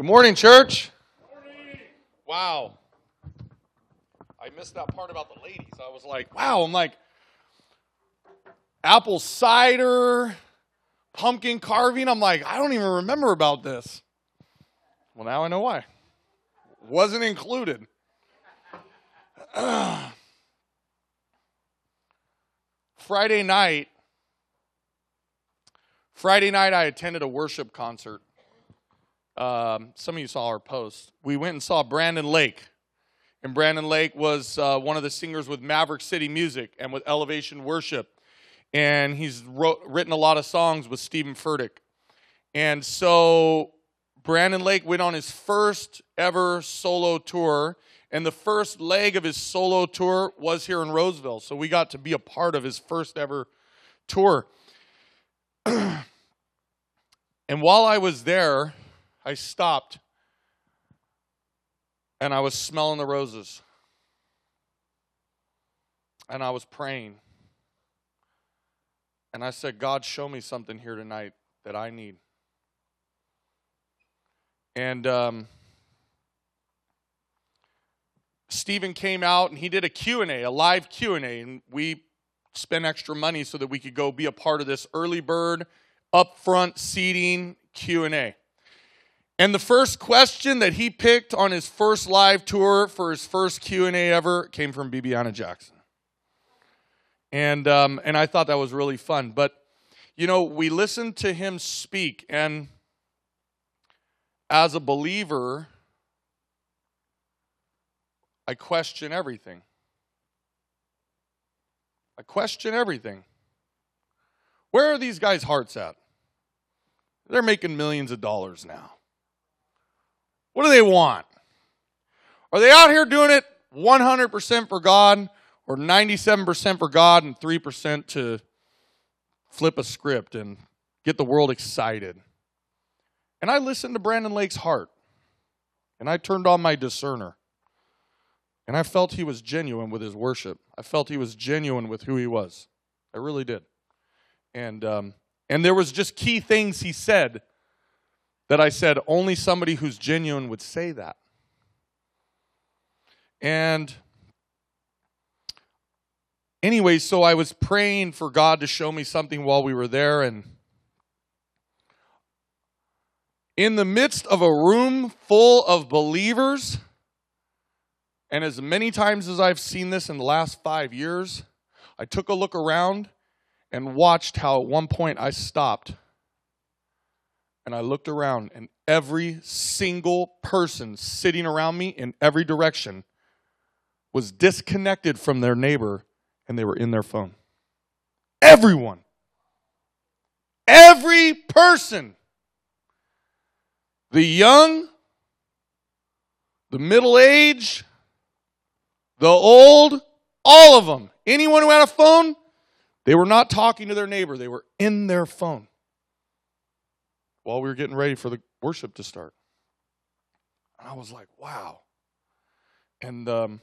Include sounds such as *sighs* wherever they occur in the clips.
Good morning, church. Wow. I missed that part about the ladies. I was like, wow, I'm like, apple cider, pumpkin carving. I'm like, I don't even remember about this. Well, now I know why. Wasn't included. *clears throat* Friday night, Friday night, I attended a worship concert. Um, some of you saw our post. We went and saw Brandon Lake. And Brandon Lake was uh, one of the singers with Maverick City Music and with Elevation Worship. And he's wrote, written a lot of songs with Steven Furtick. And so Brandon Lake went on his first ever solo tour. And the first leg of his solo tour was here in Roseville. So we got to be a part of his first ever tour. *clears throat* and while I was there, I stopped and I was smelling the roses. And I was praying. And I said, God, show me something here tonight that I need. And um, Stephen came out and he did a Q&A, a live Q&A, and we spent extra money so that we could go be a part of this early bird upfront seating Q&A. And the first question that he picked on his first live tour for his first Q&A ever came from Bibiana Jackson. And, um, and I thought that was really fun. But, you know, we listened to him speak, and as a believer, I question everything. I question everything. Where are these guys' hearts at? They're making millions of dollars now. What do they want? Are they out here doing it 100% for God or 97% for God and 3% to flip a script and get the world excited? And I listened to Brandon Lake's heart and I turned on my discerner. And I felt he was genuine with his worship. I felt he was genuine with who he was. I really did. And um, and there was just key things he said that I said only somebody who's genuine would say that. And anyway, so I was praying for God to show me something while we were there and in the midst of a room full of believers and as many times as I've seen this in the last 5 years, I took a look around and watched how at one point I stopped and I looked around, and every single person sitting around me in every direction was disconnected from their neighbor and they were in their phone. Everyone. Every person. The young, the middle age, the old, all of them. Anyone who had a phone, they were not talking to their neighbor, they were in their phone while we were getting ready for the worship to start. And I was like, wow. And um,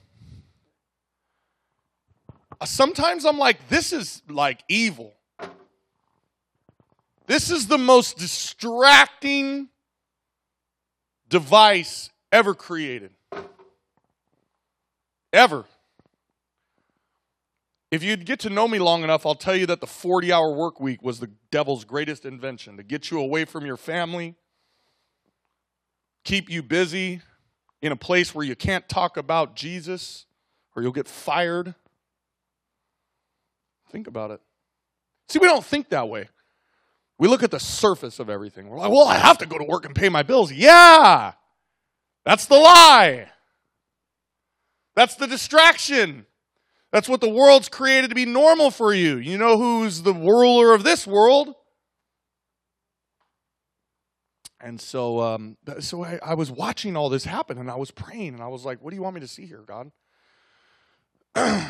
sometimes I'm like, this is like evil. This is the most distracting device ever created. Ever. If you'd get to know me long enough, I'll tell you that the 40 hour work week was the devil's greatest invention to get you away from your family, keep you busy in a place where you can't talk about Jesus or you'll get fired. Think about it. See, we don't think that way. We look at the surface of everything. We're like, well, I have to go to work and pay my bills. Yeah, that's the lie. That's the distraction. That's what the world's created to be normal for you. You know who's the ruler of this world? And so, um, so I, I was watching all this happen, and I was praying, and I was like, "What do you want me to see here, God?" *clears throat* I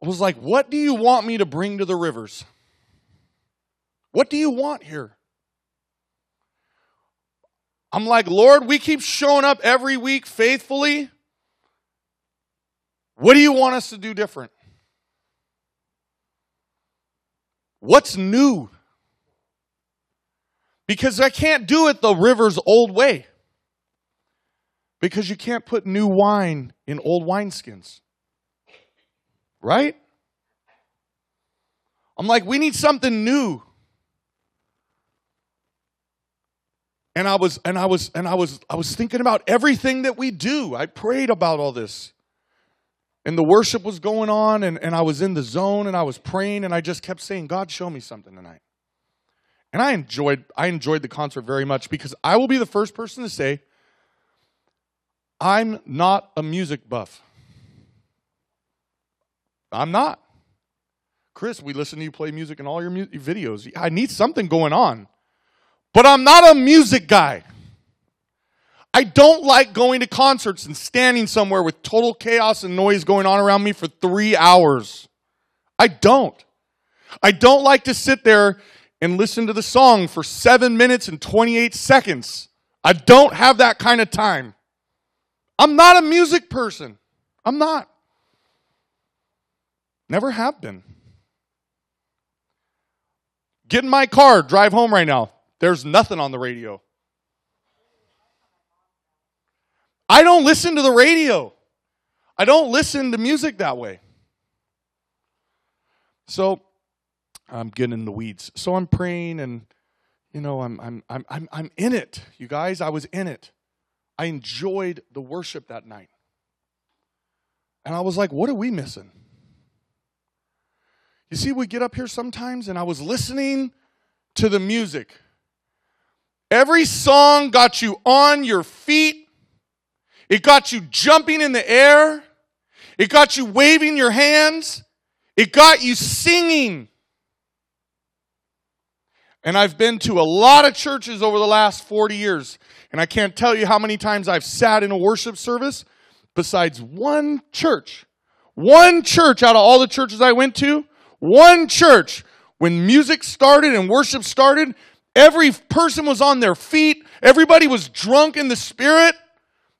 was like, "What do you want me to bring to the rivers? What do you want here?" I'm like, "Lord, we keep showing up every week faithfully." What do you want us to do different? What's new? Because I can't do it the river's old way. Because you can't put new wine in old wineskins. Right? I'm like, we need something new. And I was and I was and I was I was thinking about everything that we do. I prayed about all this. And the worship was going on and, and I was in the zone and I was praying and I just kept saying, God, show me something tonight. And I enjoyed I enjoyed the concert very much because I will be the first person to say I'm not a music buff. I'm not. Chris, we listen to you play music in all your mu- videos. I need something going on. But I'm not a music guy. I don't like going to concerts and standing somewhere with total chaos and noise going on around me for three hours. I don't. I don't like to sit there and listen to the song for seven minutes and 28 seconds. I don't have that kind of time. I'm not a music person. I'm not. Never have been. Get in my car, drive home right now. There's nothing on the radio. I don't listen to the radio. I don't listen to music that way. So I'm getting in the weeds. So I'm praying and you know, I'm I'm I'm I'm I'm in it. You guys, I was in it. I enjoyed the worship that night. And I was like, what are we missing? You see, we get up here sometimes and I was listening to the music. Every song got you on your feet. It got you jumping in the air. It got you waving your hands. It got you singing. And I've been to a lot of churches over the last 40 years, and I can't tell you how many times I've sat in a worship service besides one church. One church out of all the churches I went to, one church. When music started and worship started, every person was on their feet. Everybody was drunk in the spirit.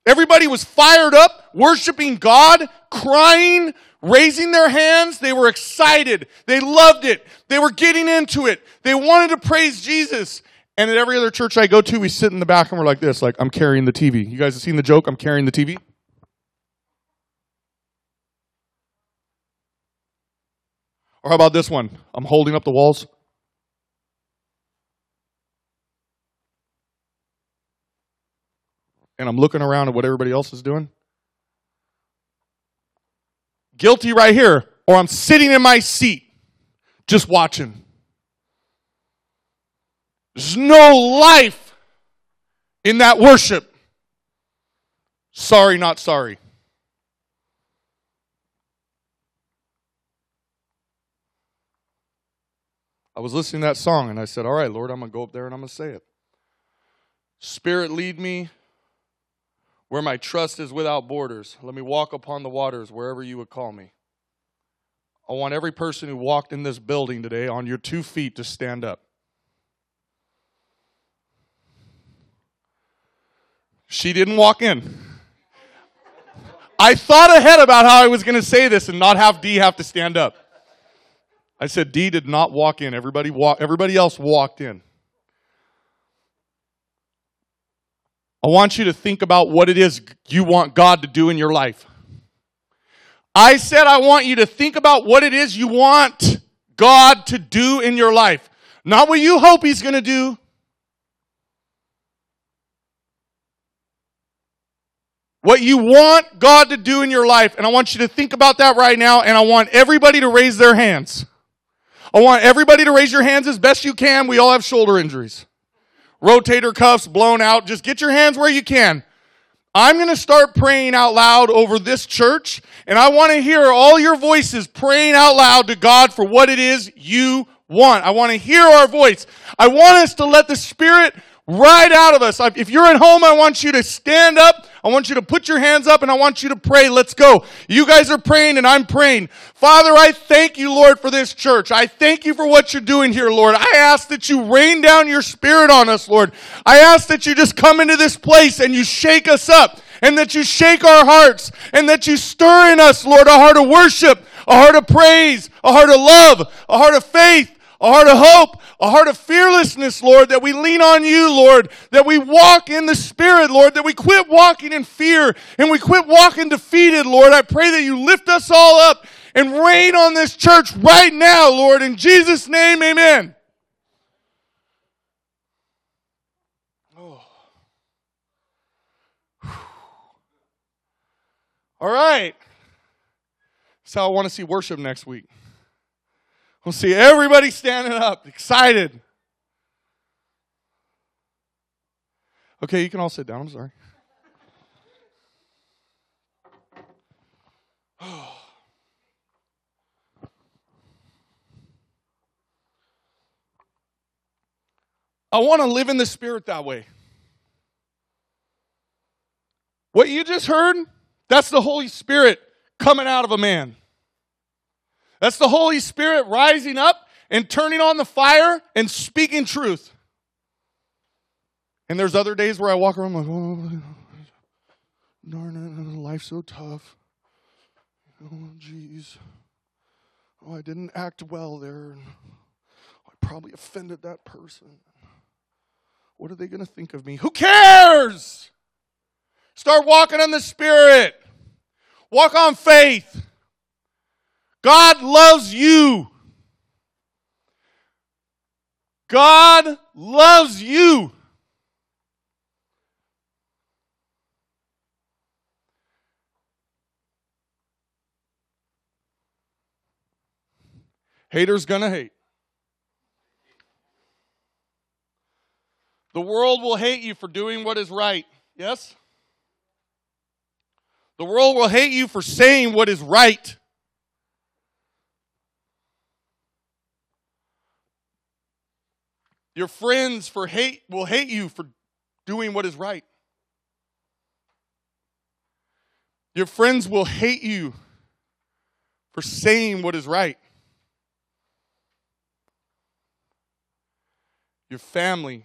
Everybody was fired up, worshiping God, crying, raising their hands. They were excited. They loved it. They were getting into it. They wanted to praise Jesus. And at every other church I go to, we sit in the back and we're like this, like, I'm carrying the TV. You guys have seen the joke? I'm carrying the TV. Or how about this one? I'm holding up the walls. And I'm looking around at what everybody else is doing. Guilty right here. Or I'm sitting in my seat just watching. There's no life in that worship. Sorry, not sorry. I was listening to that song and I said, All right, Lord, I'm going to go up there and I'm going to say it. Spirit, lead me where my trust is without borders. Let me walk upon the waters wherever you would call me. I want every person who walked in this building today on your two feet to stand up. She didn't walk in. I thought ahead about how I was going to say this and not have D have to stand up. I said D did not walk in. Everybody walk, everybody else walked in. I want you to think about what it is you want God to do in your life. I said I want you to think about what it is you want God to do in your life. Not what you hope he's going to do. What you want God to do in your life. And I want you to think about that right now. And I want everybody to raise their hands. I want everybody to raise your hands as best you can. We all have shoulder injuries. Rotator cuffs blown out. Just get your hands where you can. I'm going to start praying out loud over this church, and I want to hear all your voices praying out loud to God for what it is you want. I want to hear our voice. I want us to let the Spirit right out of us. If you're at home, I want you to stand up. I want you to put your hands up and I want you to pray. Let's go. You guys are praying and I'm praying. Father, I thank you, Lord, for this church. I thank you for what you're doing here, Lord. I ask that you rain down your spirit on us, Lord. I ask that you just come into this place and you shake us up and that you shake our hearts and that you stir in us, Lord, a heart of worship, a heart of praise, a heart of love, a heart of faith, a heart of hope, a heart of fearlessness, Lord, that we lean on you, Lord, that we walk in the Spirit, Lord, that we quit walking in fear and we quit walking defeated, Lord. I pray that you lift us all up and reign on this church right now, Lord. In Jesus' name, amen. Oh. All right. So I want to see worship next week. We'll see everybody standing up, excited. Okay, you can all sit down. I'm sorry. *sighs* I want to live in the Spirit that way. What you just heard, that's the Holy Spirit coming out of a man. That's the Holy Spirit rising up and turning on the fire and speaking truth. And there's other days where I walk around like, oh, darn it, life's so tough. Oh, jeez. Oh, I didn't act well there. I probably offended that person. What are they going to think of me? Who cares? Start walking in the Spirit. Walk on faith. God loves you. God loves you. Haters gonna hate. The world will hate you for doing what is right. Yes? The world will hate you for saying what is right. Your friends for hate will hate you for doing what is right. Your friends will hate you for saying what is right. Your family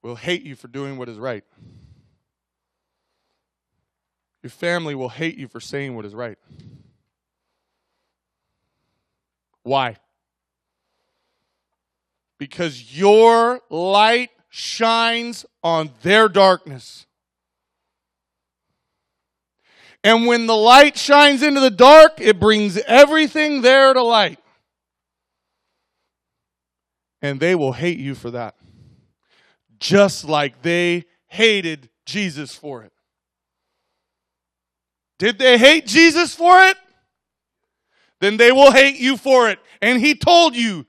will hate you for doing what is right. Your family will hate you for saying what is right. Why? Because your light shines on their darkness. And when the light shines into the dark, it brings everything there to light. And they will hate you for that. Just like they hated Jesus for it. Did they hate Jesus for it? Then they will hate you for it. And he told you,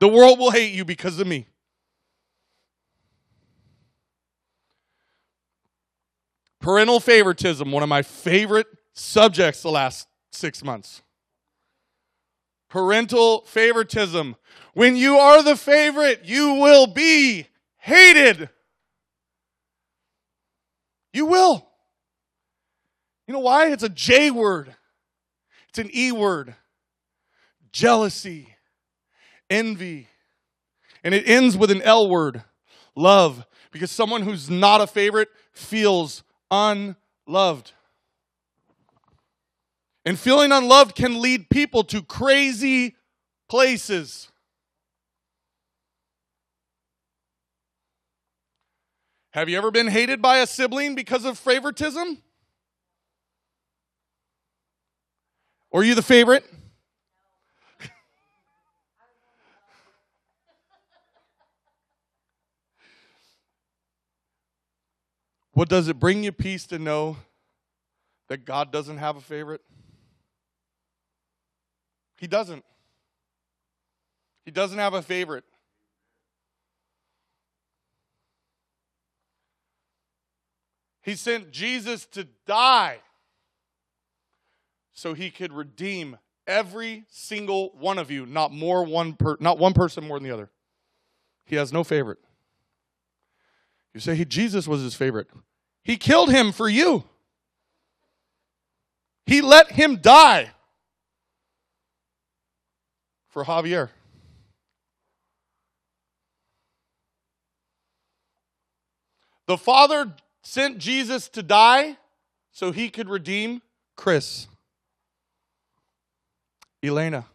the world will hate you because of me. Parental favoritism, one of my favorite subjects the last six months. Parental favoritism. When you are the favorite, you will be hated. You will. You know why? It's a J word, it's an E word jealousy, envy. And it ends with an L word love, because someone who's not a favorite feels unloved. And feeling unloved can lead people to crazy places. Have you ever been hated by a sibling because of favoritism? Or are you the favorite? What does it bring you peace to know that God doesn't have a favorite? He doesn't. He doesn't have a favorite. He sent Jesus to die so he could redeem every single one of you, not more one per, not one person more than the other. He has no favorite. You say he, Jesus was his favorite. He killed him for you. He let him die for Javier. The Father sent Jesus to die so he could redeem Chris. Elena,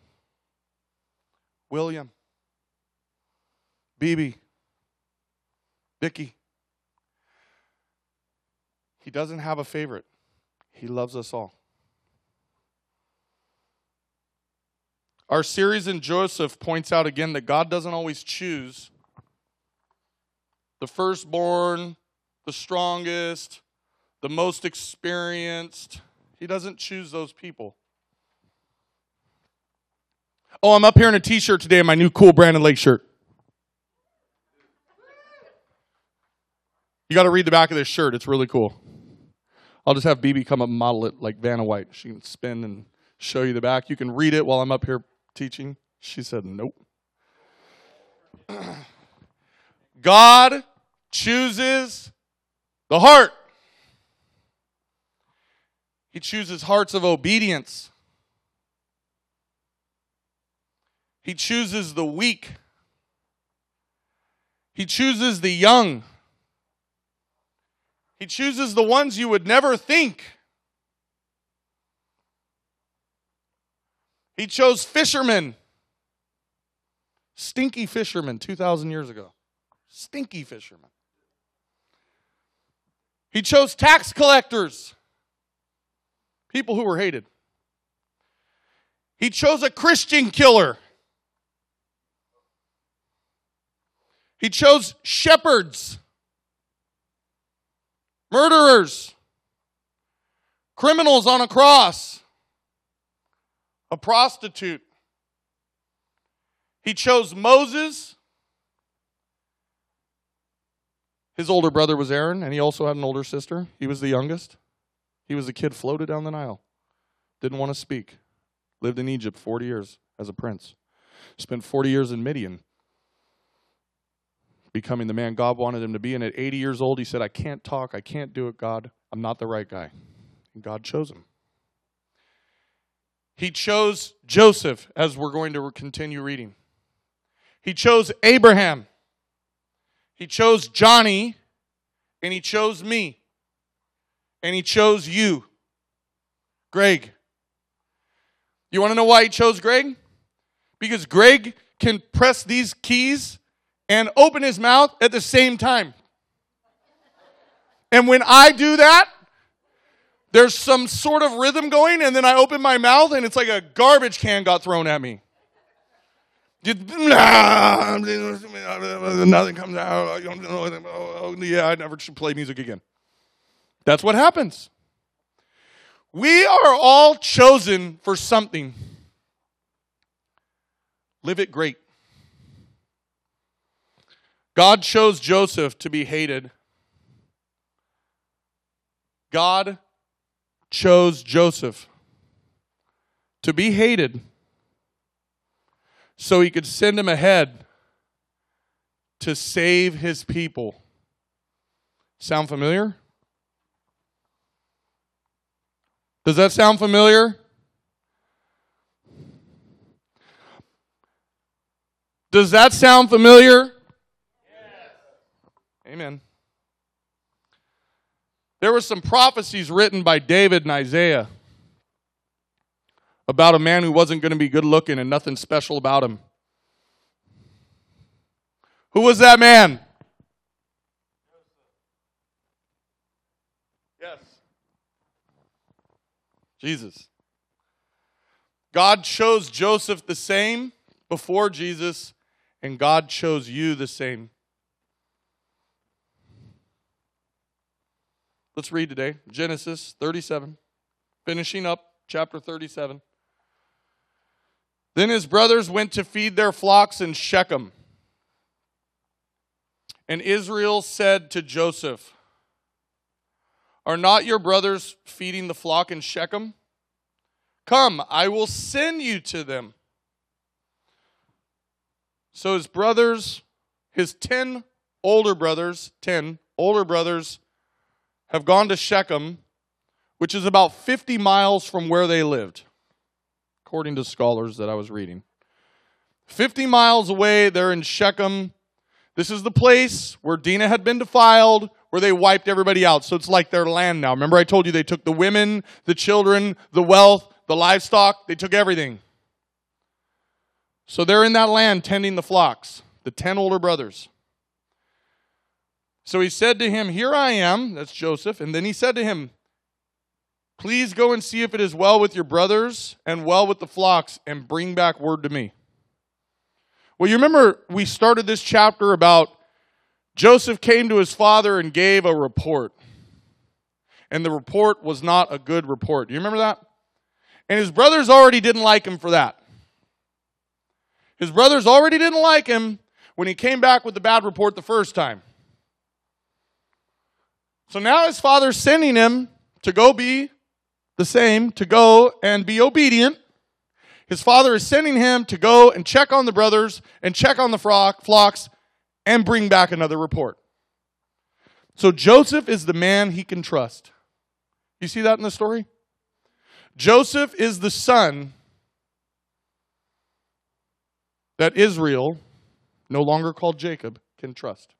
William, BB, Vicky. He doesn't have a favorite. He loves us all. Our series in Joseph points out again that God doesn't always choose the firstborn, the strongest, the most experienced. He doesn't choose those people. Oh, I'm up here in a t shirt today in my new cool Brandon Lake shirt. You got to read the back of this shirt. It's really cool. I'll just have BB come up and model it like Vanna White. She can spin and show you the back. You can read it while I'm up here teaching. She said, Nope. *clears throat* God chooses the heart. He chooses hearts of obedience. He chooses the weak. He chooses the young. He chooses the ones you would never think. He chose fishermen. Stinky fishermen 2,000 years ago. Stinky fishermen. He chose tax collectors, people who were hated. He chose a Christian killer. He chose shepherds, murderers, criminals on a cross, a prostitute. He chose Moses. His older brother was Aaron, and he also had an older sister. He was the youngest. He was a kid floated down the Nile. Didn't want to speak. Lived in Egypt 40 years as a prince. Spent 40 years in Midian becoming the man God wanted him to be. And at 80 years old, he said, I can't talk. I can't do it, God. I'm not the right guy. And God chose him. He chose Joseph, as we're going to continue reading. He chose Abraham. He chose Johnny. And he chose me. And he chose you, Greg. You want to know why he chose Greg? Because Greg can press these keys and open his mouth at the same time. And when I do that, there's some sort of rhythm going, and then I open my mouth, and it's like a garbage can got thrown at me. *laughs* Nothing comes out. Oh, yeah, I never should play music again. That's what happens. We are all chosen for something. Live it great. God chose Joseph to be hated. God chose Joseph to be hated so he could send him ahead to save his people. Sound familiar? Does that sound familiar? Does that sound familiar? Amen. There were some prophecies written by David and Isaiah about a man who wasn't going to be good looking and nothing special about him. Who was that man? Yes. Jesus. God chose Joseph the same before Jesus, and God chose you the same Let's read today Genesis 37, finishing up chapter 37. Then his brothers went to feed their flocks in Shechem. And Israel said to Joseph, Are not your brothers feeding the flock in Shechem? Come, I will send you to them. So his brothers, his 10 older brothers, 10 older brothers, have gone to Shechem, which is about 50 miles from where they lived, according to scholars that I was reading. 50 miles away, they're in Shechem. This is the place where Dinah had been defiled, where they wiped everybody out. So it's like their land now. Remember, I told you they took the women, the children, the wealth, the livestock, they took everything. So they're in that land tending the flocks, the ten older brothers. So he said to him, Here I am. That's Joseph. And then he said to him, Please go and see if it is well with your brothers and well with the flocks, and bring back word to me. Well, you remember we started this chapter about Joseph came to his father and gave a report. And the report was not a good report. Do you remember that? And his brothers already didn't like him for that. His brothers already didn't like him when he came back with the bad report the first time. So now his father's sending him to go be the same, to go and be obedient. His father is sending him to go and check on the brothers and check on the flocks and bring back another report. So Joseph is the man he can trust. You see that in the story? Joseph is the son that Israel, no longer called Jacob, can trust.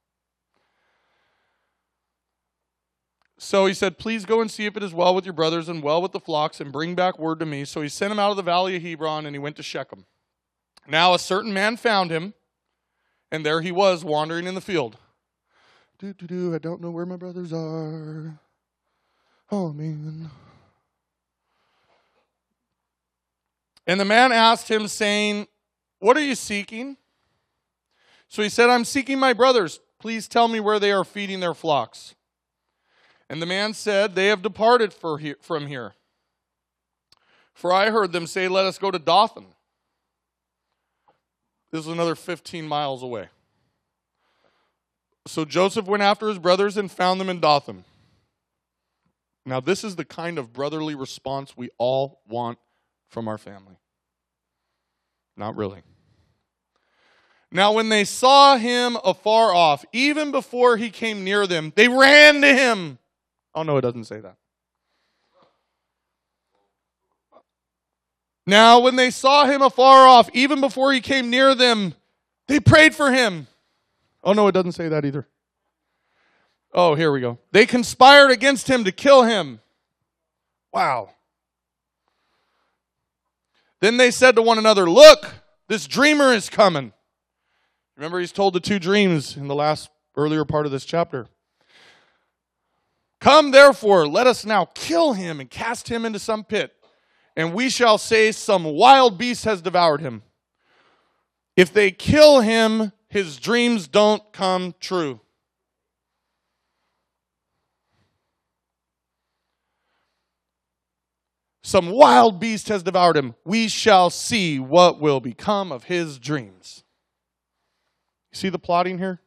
So he said, Please go and see if it is well with your brothers and well with the flocks, and bring back word to me. So he sent him out of the valley of Hebron, and he went to Shechem. Now a certain man found him, and there he was wandering in the field. Do, do, do, I don't know where my brothers are. Oh, man. And the man asked him, saying, what are you seeking? So he said, I'm seeking my brothers. Please tell me where they are feeding their flocks. And the man said, They have departed from here. For I heard them say, Let us go to Dothan. This is another 15 miles away. So Joseph went after his brothers and found them in Dothan. Now, this is the kind of brotherly response we all want from our family. Not really. Now, when they saw him afar off, even before he came near them, they ran to him. Oh, no, it doesn't say that. Now, when they saw him afar off, even before he came near them, they prayed for him. Oh, no, it doesn't say that either. Oh, here we go. They conspired against him to kill him. Wow. Then they said to one another, Look, this dreamer is coming. Remember, he's told the two dreams in the last earlier part of this chapter. Come, therefore, let us now kill him and cast him into some pit, and we shall say some wild beast has devoured him. If they kill him, his dreams don't come true. Some wild beast has devoured him. We shall see what will become of his dreams. See the plotting here?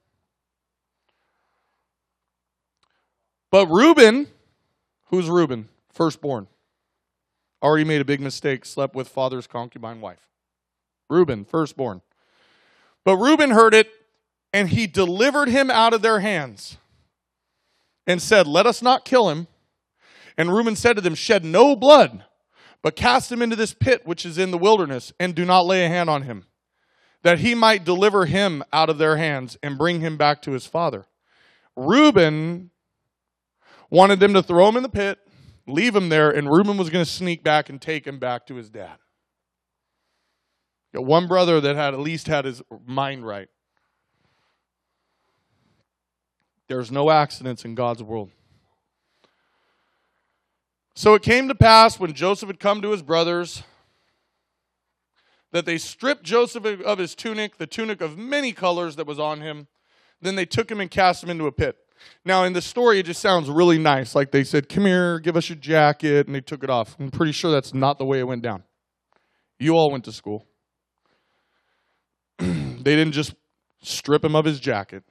But Reuben, who's Reuben? Firstborn. Already made a big mistake, slept with father's concubine wife. Reuben, firstborn. But Reuben heard it, and he delivered him out of their hands and said, Let us not kill him. And Reuben said to them, Shed no blood but cast him into this pit which is in the wilderness, and do not lay a hand on him, that he might deliver him out of their hands and bring him back to his father. Reuben wanted them to throw him in the pit, leave him there, and Reuben was going to sneak back and take him back to his dad. Got one brother that had at least had his mind right. There's no accidents in God's world. So it came to pass when Joseph had come to his brothers that they stripped Joseph of his tunic, the tunic of many colors that was on him. Then they took him and cast him into a pit. Now, in the story, it just sounds really nice. Like they said, Come here, give us your jacket, and they took it off. I'm pretty sure that's not the way it went down. You all went to school. *clears throat* they didn't just strip him of his jacket.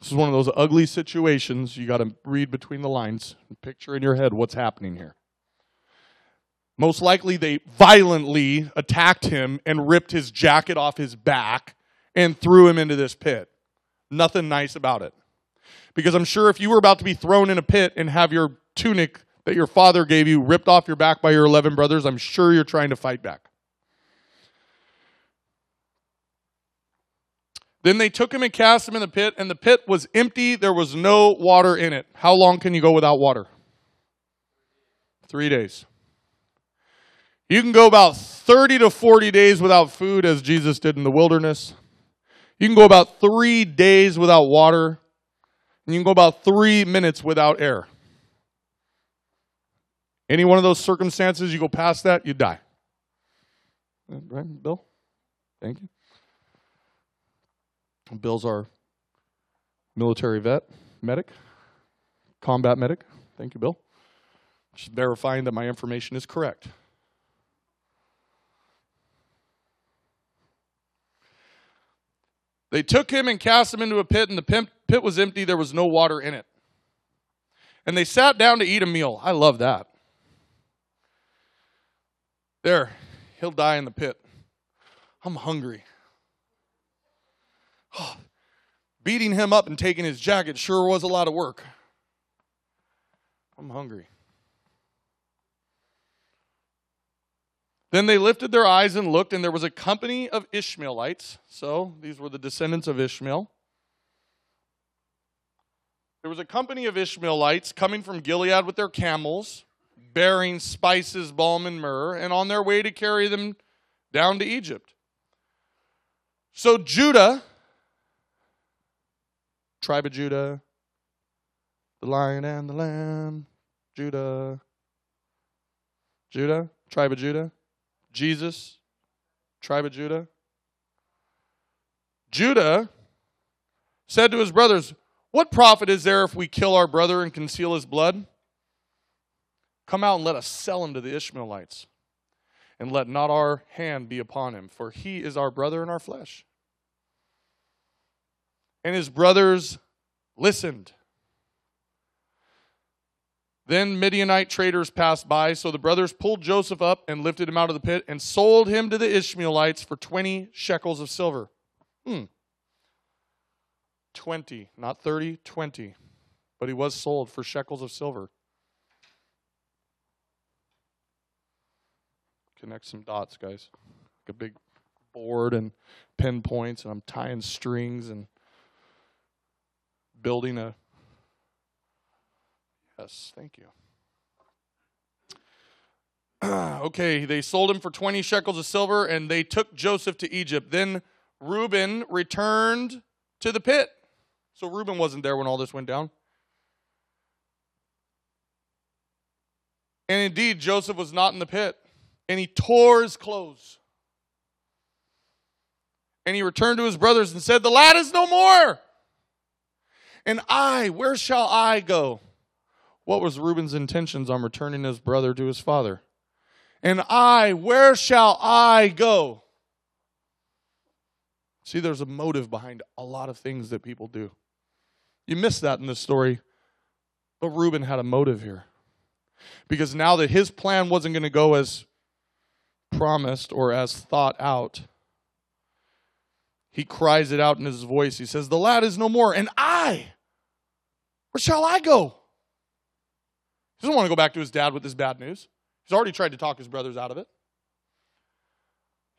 This is one of those ugly situations. You got to read between the lines and picture in your head what's happening here. Most likely, they violently attacked him and ripped his jacket off his back and threw him into this pit. Nothing nice about it. Because I'm sure if you were about to be thrown in a pit and have your tunic that your father gave you ripped off your back by your 11 brothers, I'm sure you're trying to fight back. Then they took him and cast him in the pit, and the pit was empty. There was no water in it. How long can you go without water? Three days. You can go about 30 to 40 days without food, as Jesus did in the wilderness. You can go about three days without water. And you can go about three minutes without air. Any one of those circumstances, you go past that, you die. Right, Bill? Thank you. Bill's our military vet, medic, combat medic. Thank you, Bill. Just verifying that my information is correct. They took him and cast him into a pit, and the pit was empty. There was no water in it. And they sat down to eat a meal. I love that. There, he'll die in the pit. I'm hungry. Oh, *sighs* beating him up and taking his jacket sure was a lot of work. I'm hungry. Then they lifted their eyes and looked, and there was a company of Ishmaelites. So these were the descendants of Ishmael. There was a company of Ishmaelites coming from Gilead with their camels, bearing spices, balm, and myrrh, and on their way to carry them down to Egypt. So Judah, tribe of Judah, the lion and the lamb, Judah, Judah, tribe of Judah. Jesus, tribe of Judah. Judah said to his brothers, What profit is there if we kill our brother and conceal his blood? Come out and let us sell him to the Ishmaelites, and let not our hand be upon him, for he is our brother in our flesh. And his brothers listened. Then Midianite traders passed by, so the brothers pulled Joseph up and lifted him out of the pit and sold him to the Ishmaelites for 20 shekels of silver. Hmm. 20, not 30, 20. But he was sold for shekels of silver. Connect some dots, guys. Like a big board and pinpoints, and I'm tying strings and building a Yes, thank you. *clears throat* okay, they sold him for 20 shekels of silver and they took Joseph to Egypt. Then Reuben returned to the pit. So Reuben wasn't there when all this went down. And indeed, Joseph was not in the pit. And he tore his clothes. And he returned to his brothers and said, The lad is no more. And I, where shall I go? What was Reuben's intentions on returning his brother to his father? And I, where shall I go? See, there's a motive behind a lot of things that people do. You miss that in this story. But Reuben had a motive here. Because now that his plan wasn't going to go as promised or as thought out, he cries it out in his voice. He says, The lad is no more, and I, where shall I go? He doesn't want to go back to his dad with this bad news. He's already tried to talk his brothers out of it.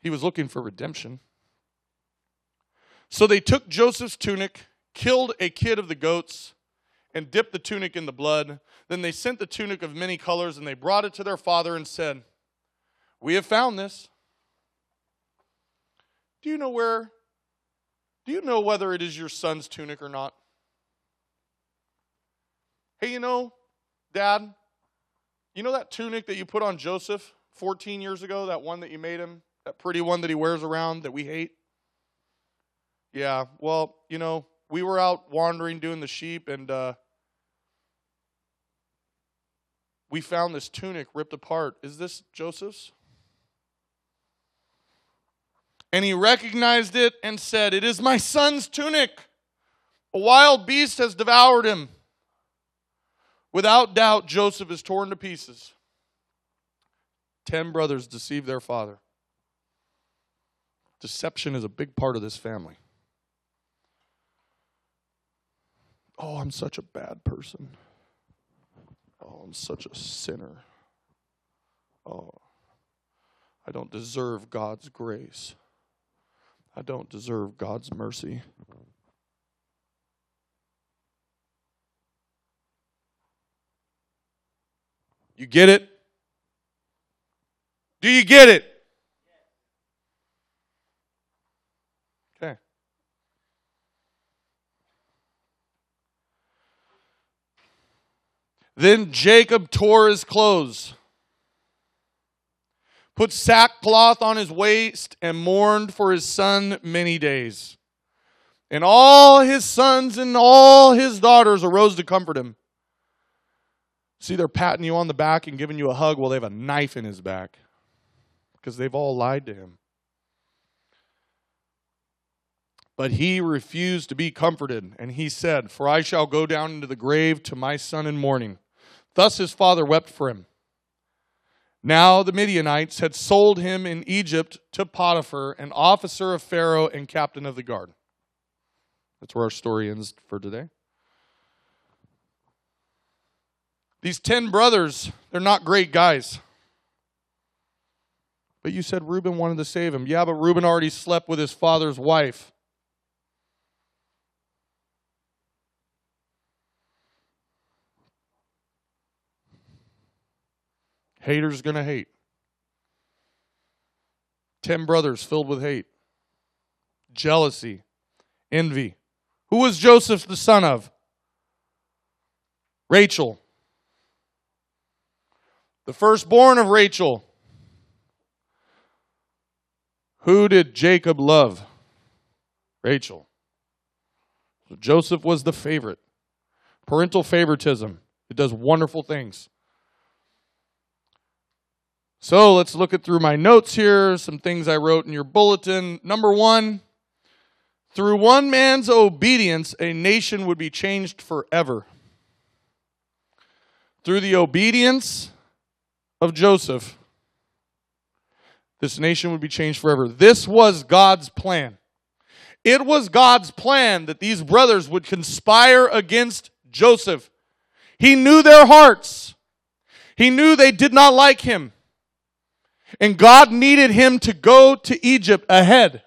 He was looking for redemption. So they took Joseph's tunic, killed a kid of the goats, and dipped the tunic in the blood. Then they sent the tunic of many colors, and they brought it to their father and said, We have found this. Do you know where? Do you know whether it is your son's tunic or not? Hey, you know, Dad, you know that tunic that you put on Joseph 14 years ago? That one that you made him? That pretty one that he wears around that we hate? Yeah, well, you know, we were out wandering doing the sheep and uh, we found this tunic ripped apart. Is this Joseph's? And he recognized it and said, It is my son's tunic. A wild beast has devoured him. Without doubt, Joseph is torn to pieces. Ten brothers deceive their father. Deception is a big part of this family. Oh, I'm such a bad person. Oh, I'm such a sinner. Oh, I don't deserve God's grace. I don't deserve God's mercy. You get it? Do you get it? Okay. Then Jacob tore his clothes, put sackcloth on his waist, and mourned for his son many days. And all his sons and all his daughters arose to comfort him. See, they're patting you on the back and giving you a hug while they have a knife in his back because they've all lied to him. But he refused to be comforted, and he said, For I shall go down into the grave to my son in mourning. Thus his father wept for him. Now the Midianites had sold him in Egypt to Potiphar, an officer of Pharaoh and captain of the guard. That's where our story ends for today. These 10 brothers, they're not great guys. But you said Reuben wanted to save him. Yeah, but Reuben already slept with his father's wife. Haters going to hate. Ten brothers filled with hate, jealousy, envy. Who was Joseph the son of? Rachel. The firstborn of Rachel. Who did Jacob love? Rachel. Joseph was the favorite. Parental favoritism. It does wonderful things. So let's look at through my notes here, some things I wrote in your bulletin. Number one, through one man's obedience, a nation would be changed forever. Through the obedience of Joseph, this nation would be changed forever. This was God's plan. It was God's plan that these brothers would conspire against Joseph. He knew their hearts. He knew they did not like him. And God needed him to go to Egypt ahead.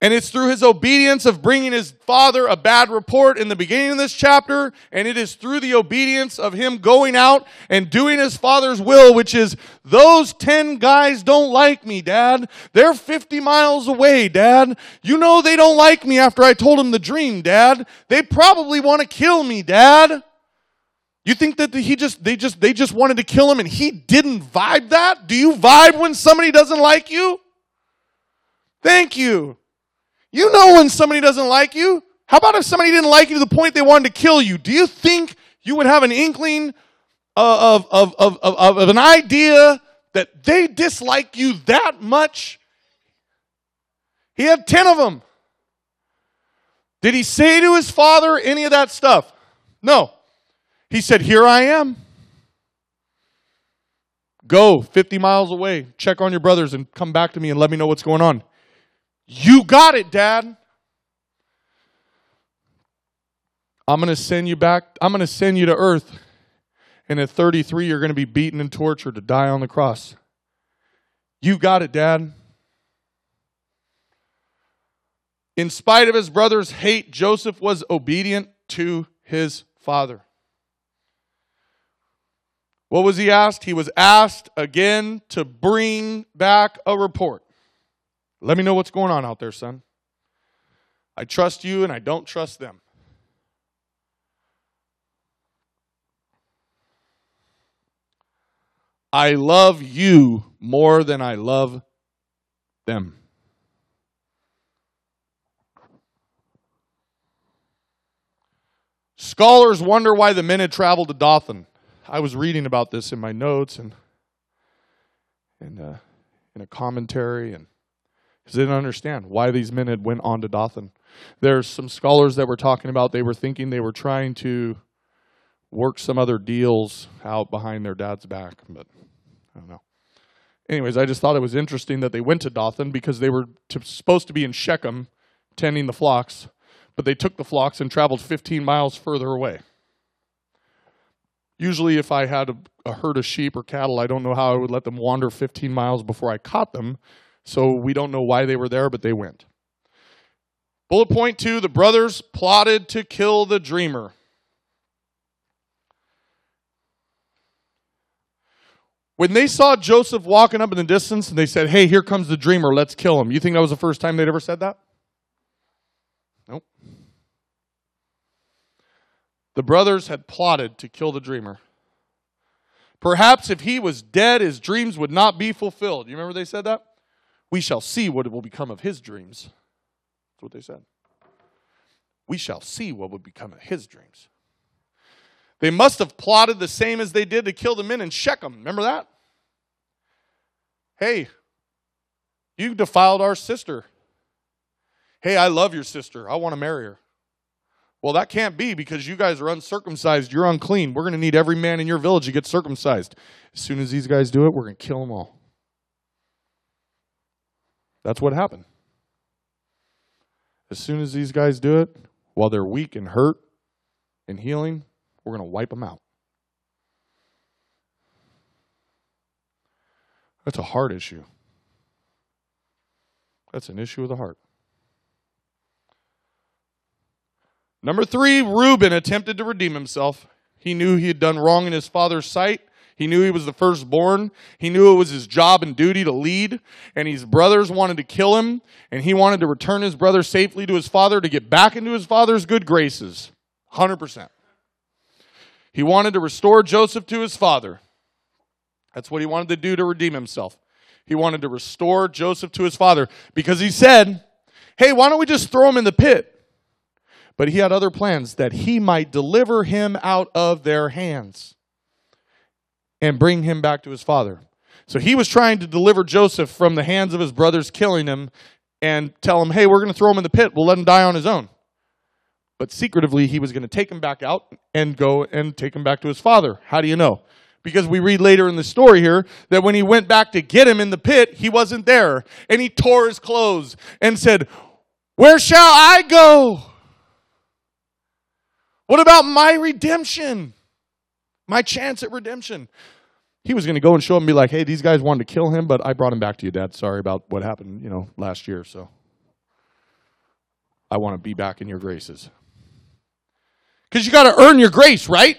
And it's through his obedience of bringing his father a bad report in the beginning of this chapter, and it is through the obedience of him going out and doing his father's will, which is, those 10 guys don't like me, dad. They're 50 miles away, dad. You know they don't like me after I told them the dream, dad. They probably want to kill me, dad. You think that he just they just they just wanted to kill him and he didn't vibe that? Do you vibe when somebody doesn't like you? Thank you. You know when somebody doesn't like you. How about if somebody didn't like you to the point they wanted to kill you? Do you think you would have an inkling of, of, of, of, of an idea that they dislike you that much? He had 10 of them. Did he say to his father any of that stuff? No. He said, Here I am. Go 50 miles away, check on your brothers, and come back to me and let me know what's going on. You got it, Dad. I'm going to send you back. I'm going to send you to earth. And at 33, you're going to be beaten and tortured to die on the cross. You got it, Dad. In spite of his brother's hate, Joseph was obedient to his father. What was he asked? He was asked again to bring back a report. Let me know what's going on out there, son. I trust you and I don't trust them. I love you more than I love them. Scholars wonder why the men had traveled to Dothan. I was reading about this in my notes and and uh, in a commentary, and because they didn't understand why these men had went on to Dothan. There's some scholars that were talking about they were thinking they were trying to work some other deals out behind their dad's back, but I don't know. Anyways, I just thought it was interesting that they went to Dothan because they were to, supposed to be in Shechem tending the flocks, but they took the flocks and traveled 15 miles further away. Usually, if I had a, a, herd of sheep or cattle, I don't know how I would let them wander 15 miles before I caught them. So we don't know why they were there, but they went. Bullet point two the brothers plotted to kill the dreamer. When they saw Joseph walking up in the distance and they said, Hey, here comes the dreamer, let's kill him, you think that was the first time they'd ever said that? Nope. The brothers had plotted to kill the dreamer. Perhaps if he was dead, his dreams would not be fulfilled. You remember they said that? We shall see what will become of his dreams. That's what they said. We shall see what will become of his dreams. They must have plotted the same as they did to kill the men in Shechem. Remember that? Hey, you defiled our sister. Hey, I love your sister. I want to marry her. Well, that can't be because you guys are uncircumcised. You're unclean. We're going to need every man in your village to get circumcised. As soon as these guys do it, we're going to kill them all. That's what happened. As soon as these guys do it, while they're weak and hurt and healing, we're going to wipe them out. That's a heart issue. That's an issue of the heart. Number three, Reuben attempted to redeem himself. He knew he had done wrong in his father's sight. He knew he was the firstborn. He knew it was his job and duty to lead. And his brothers wanted to kill him. And he wanted to return his brother safely to his father to get back into his father's good graces. 100%. He wanted to restore Joseph to his father. That's what he wanted to do to redeem himself. He wanted to restore Joseph to his father because he said, Hey, why don't we just throw him in the pit? But he had other plans that he might deliver him out of their hands and bring him back to his father. So he was trying to deliver Joseph from the hands of his brothers killing him and tell him, hey, we're going to throw him in the pit. We'll let him die on his own. But secretively, he was going to take him back out and go and take him back to his father. How do you know? Because we read later in the story here that when he went back to get him in the pit, he wasn't there. And he tore his clothes and said, Where shall I go? What about my redemption? My chance at redemption. He was going to go and show him and be like, hey, these guys wanted to kill him, but I brought him back to you, Dad. Sorry about what happened, you know, last year. So I want to be back in your graces. Because you got to earn your grace, right?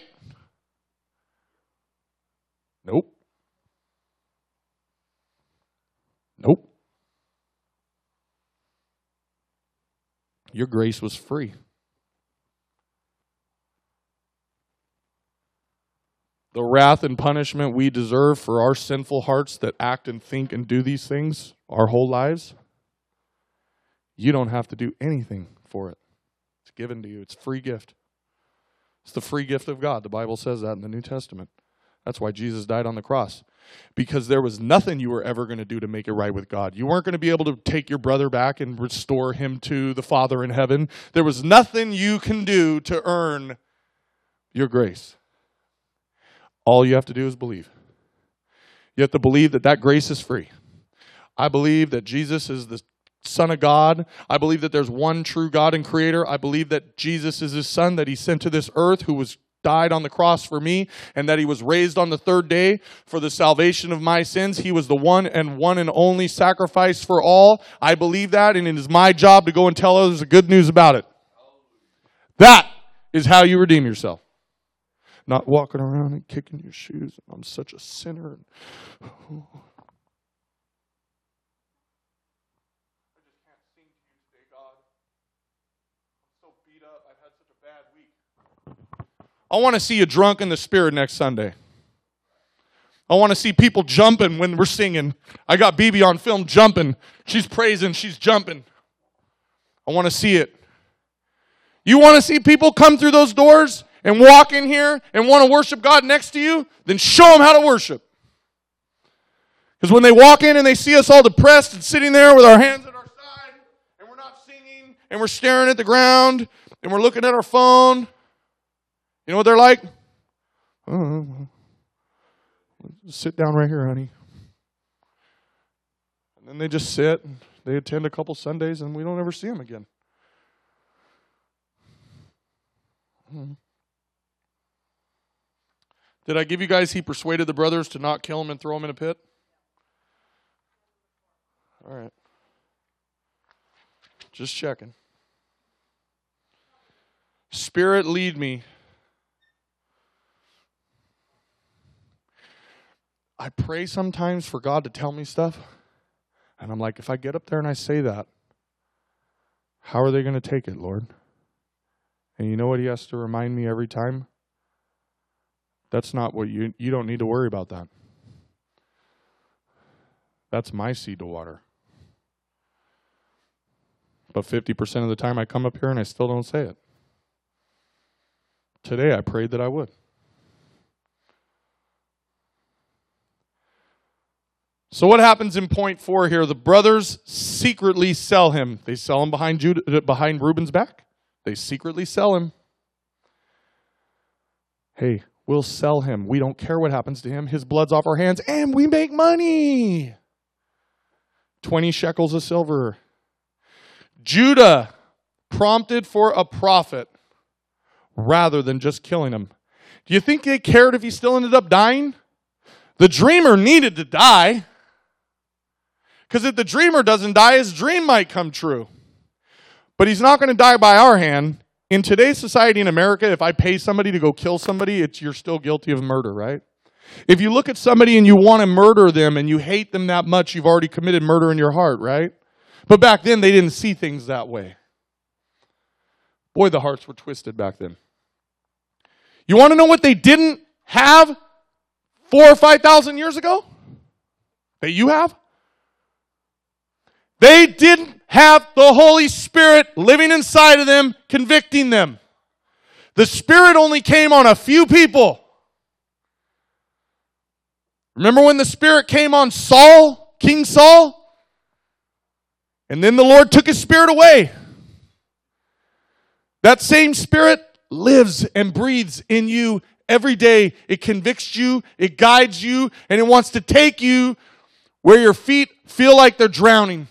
Nope. Nope. Your grace was free. The wrath and punishment we deserve for our sinful hearts that act and think and do these things our whole lives, you don't have to do anything for it. It's given to you, it's free gift. It's the free gift of God. The Bible says that in the New Testament. That's why Jesus died on the cross. Because there was nothing you were ever going to do to make it right with God. You weren't going to be able to take your brother back and restore him to the Father in heaven. There was nothing you can do to earn your grace. All you have to do is believe. You have to believe that that grace is free. I believe that Jesus is the Son of God. I believe that there's one true God and Creator. I believe that Jesus is His Son that He sent to this earth, who was died on the cross for me, and that He was raised on the third day for the salvation of my sins. He was the one and one and only sacrifice for all. I believe that, and it is my job to go and tell others the good news about it. That is how you redeem yourself not walking around and kicking your shoes. I'm such a sinner. *sighs* I want to see you drunk in the spirit next Sunday. I want to see people jumping when we're singing. I got BB on film jumping. She's praising, she's jumping. I want to see it. You want to see people come through those doors and walk in here and want to worship God next to you, then show them how to worship. Because when they walk in and they see us all depressed and sitting there with our hands at our side, and we're not singing, and we're staring at the ground, and we're looking at our phone, you know what they're like? Oh, sit down right here, honey. And then they just sit, and they attend a couple Sundays, and we don't ever see them again. Mm-hmm. Did I give you guys he persuaded the brothers to not kill him and throw him in a pit? All right. Just checking. Spirit, lead me. I pray sometimes for God to tell me stuff. And I'm like, if I get up there and I say that, how are they going to take it, Lord? And you know what he has to remind me every time? That's not what you you don't need to worry about that. That's my seed to water. But 50% of the time I come up here and I still don't say it. Today I prayed that I would. So what happens in point four here? The brothers secretly sell him. They sell him behind Judah, uh, behind Reuben's back. They secretly sell him. Hey, we'll sell him. We don't care what happens to him. His blood's off our hands, and we make money. 20 shekels of silver. Judah prompted for a profit rather than just killing him. Do you think they cared if he still ended up dying? The dreamer needed to die. Because if the dreamer doesn't die, his dream might come true. But he's not going to die by our hand. In today's society in America, if I pay somebody to go kill somebody, it's you're still guilty of murder, right? If you look at somebody and you want to murder them and you hate them that much, you've already committed murder in your heart, right? But back then they didn't see things that way. Boy, the hearts were twisted back then. You want to know what they didn't have four or five thousand years ago? That you have? They didn't have the Holy Spirit living inside of them, convicting them. The Spirit only came on a few people. Remember when the Spirit came on Saul, King Saul? And then the Lord took his Spirit away. That same Spirit lives and breathes in you every day. It convicts you, it guides you, and it wants to take you where your feet feel like they're drowning.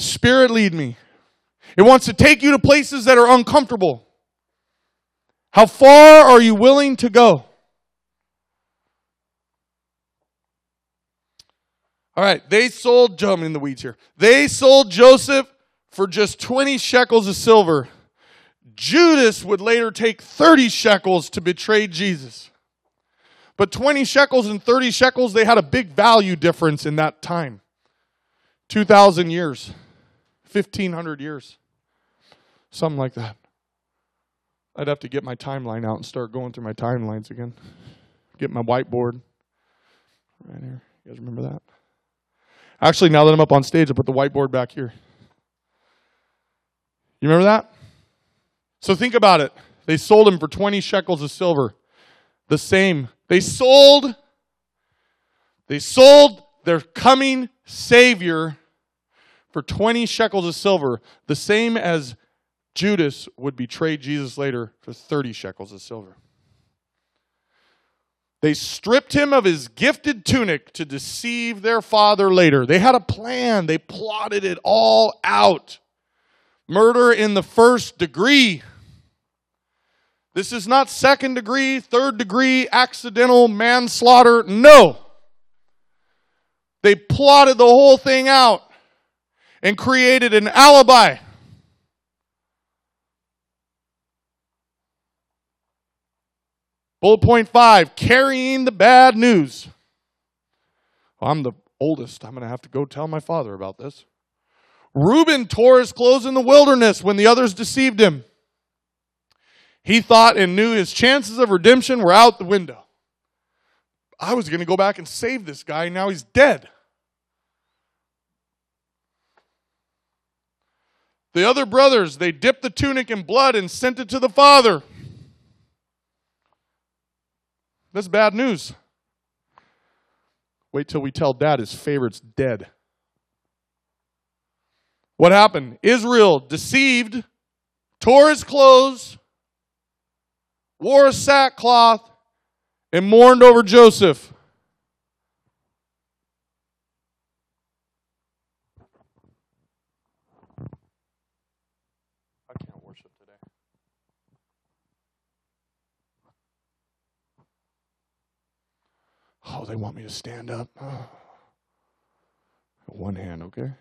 Spirit, lead me. It wants to take you to places that are uncomfortable. How far are you willing to go? All right, they sold, Jump in the weeds here. They sold Joseph for just 20 shekels of silver. Judas would later take 30 shekels to betray Jesus. But 20 shekels and 30 shekels, they had a big value difference in that time 2,000 years. 1,500 years. Something like that. I'd have to get my timeline out and start going through my timelines again. Get my whiteboard. Right here. You guys remember that? Actually, now that I'm up on stage, I put the whiteboard back here. You remember that? So think about it. They sold him for 20 shekels of silver. The same. They sold they sold their coming savior for 20 shekels of silver, the same as Judas would betray Jesus later for 30 shekels of silver. They stripped him of his gifted tunic to deceive their father later. They had a plan, they plotted it all out. Murder in the first degree. This is not second degree, third degree, accidental manslaughter. No. They plotted the whole thing out and created an alibi. Bullet point five carrying the bad news. Well, I'm the oldest. I'm going to have to go tell my father about this. Reuben tore his clothes in the wilderness when the others deceived him. He thought and knew his chances of redemption were out the window. I was going to go back and save this guy, now he's dead. The other brothers, they dipped the tunic in blood and sent it to the father. That's bad news. Wait till we tell dad his favorite's dead. What happened? Israel deceived, tore his clothes, wore a sackcloth, and mourned over Joseph. Oh, they want me to stand up. Oh. *sighs* One hand, okay?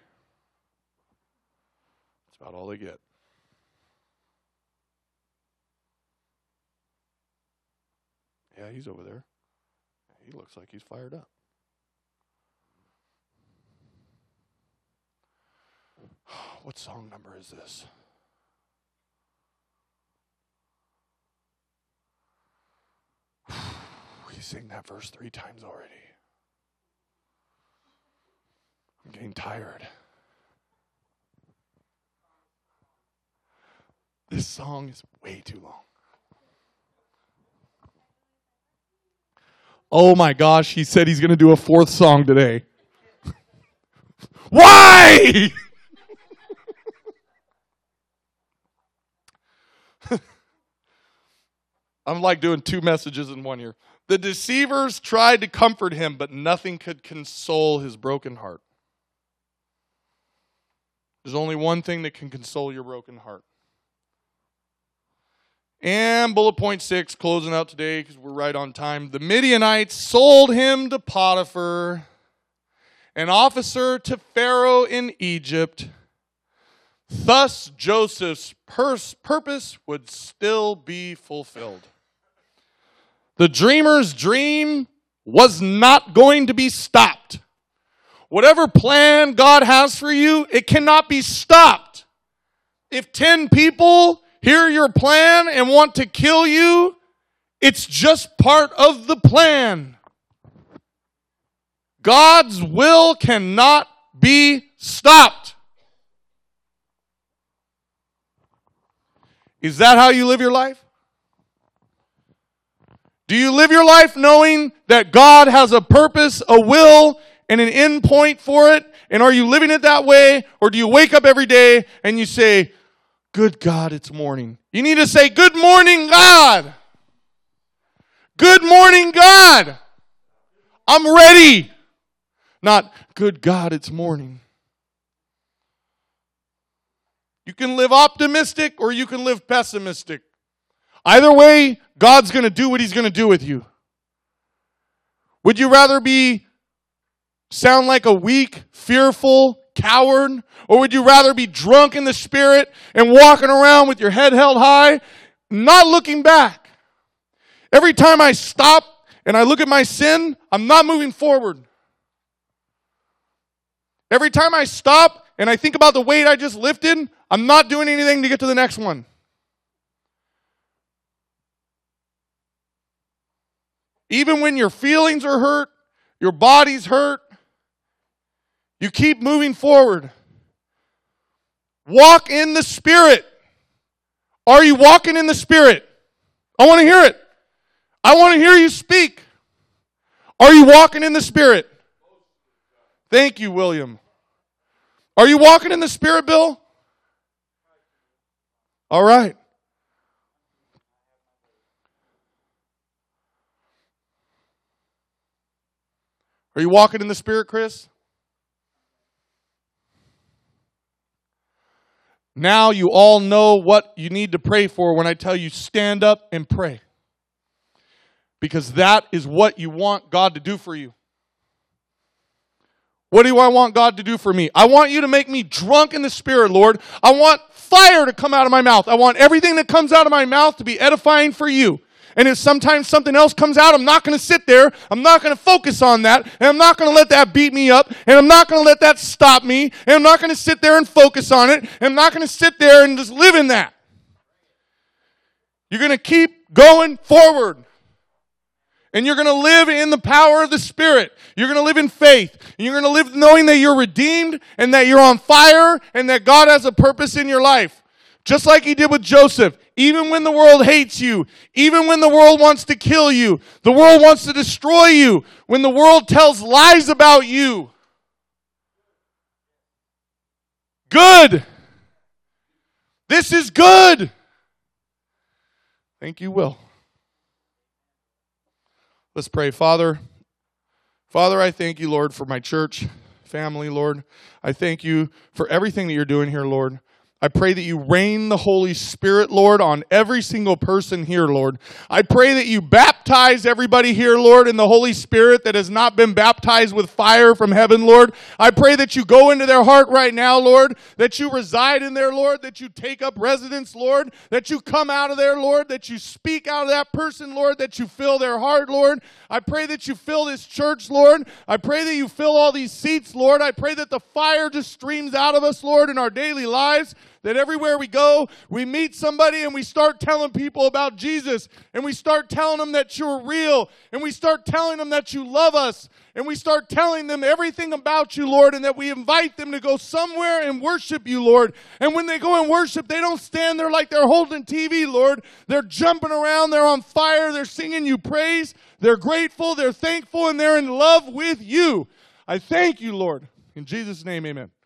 That's about all they get. Yeah, he's over there. he looks like he's fired up. *sighs* What song number is this? *sighs* Oh, we sang that verse three times already. I'm getting tired. This song is way too long. Oh my gosh, he said he's going to do a fourth song today. *laughs* Why? *laughs* I'm like doing two messages in one year. The deceivers tried to comfort him, but nothing could console his broken heart. There's only one thing that can console your broken heart. And bullet point six, closing out today because we're right on time. The Midianites sold him to Potiphar, an officer to Pharaoh in Egypt. Thus, Joseph's purpose would still be fulfilled. The dreamer's dream was not going to be stopped. Whatever plan God has for you, it cannot be stopped. If 10 people hear your plan and want to kill you, it's just part of the plan. God's will cannot be stopped. Is that how you live your life? Do you live your life knowing that God has a purpose, a will, and an end point for it? And are you living it that way? Or do you wake up every day and you say, Good God, it's morning? You need to say, Good morning, God. Good morning, God. I'm ready. Not, Good God, it's morning. You can live optimistic or you can live pessimistic. Either way, God's going to do what he's going to do with you. Would you rather be sound like a weak, fearful coward or would you rather be drunk in the spirit and walking around with your head held high, not looking back? Every time I stop and I look at my sin, I'm not moving forward. Every time I stop and I think about the weight I just lifted, I'm not doing anything to get to the next one. Even when your feelings are hurt, your body's hurt, you keep moving forward. Walk in the Spirit. Are you walking in the Spirit? I want to hear it. I want to hear you speak. Are you walking in the Spirit? Thank you, William. Are you walking in the Spirit, Bill? All right. Are you walking in the Spirit, Chris? Now you all know what you need to pray for when I tell you stand up and pray. Because that is what you want God to do for you. What do I want God to do for me? I want you to make me drunk in the Spirit, Lord. I want fire to come out of my mouth. I want everything that comes out of my mouth to be edifying for you. And if sometimes something else comes out, I'm not going to sit there. I'm not going to focus on that. And I'm not going to let that beat me up. And I'm not going to let that stop me. And I'm not going to sit there and focus on it. And I'm not going to sit there and just live in that. You're going to keep going forward. And you're going to live in the power of the Spirit. You're going to live in faith. And you're going to live knowing that you're redeemed and that you're on fire and that God has a purpose in your life. Just like he did with Joseph. Even when the world hates you, even when the world wants to kill you, the world wants to destroy you, when the world tells lies about you. Good. This is good. Thank you, Will. Let's pray. Father, Father, I thank you, Lord, for my church family, Lord. I thank you for everything that you're doing here, Lord. I pray that you rain the Holy Spirit, Lord, on every single person here, Lord. I pray that you baptize everybody here, Lord, in the Holy Spirit that has not been baptized with fire from heaven, Lord. I pray that you go into their heart right now, Lord, that you reside in there, Lord, that you take up residence, Lord, that you come out of there, Lord, that you speak out of that person, Lord, that you fill their heart, Lord. I pray that you fill this church, Lord. I pray that you fill all these seats, Lord. I pray that the fire just streams out of us, Lord, in our daily lives that everywhere we go, we meet somebody and we start telling people about Jesus and we start telling them that you're real and we start telling them that you love us and we start telling them everything about you, Lord, and that we invite them to go somewhere and worship you, Lord. And when they go and worship, they don't stand there like they're holding TV, Lord. They're jumping around, they're on fire, they're singing you praise, they're grateful, they're thankful, and they're in love with you. I thank you, Lord. In Jesus' name, amen.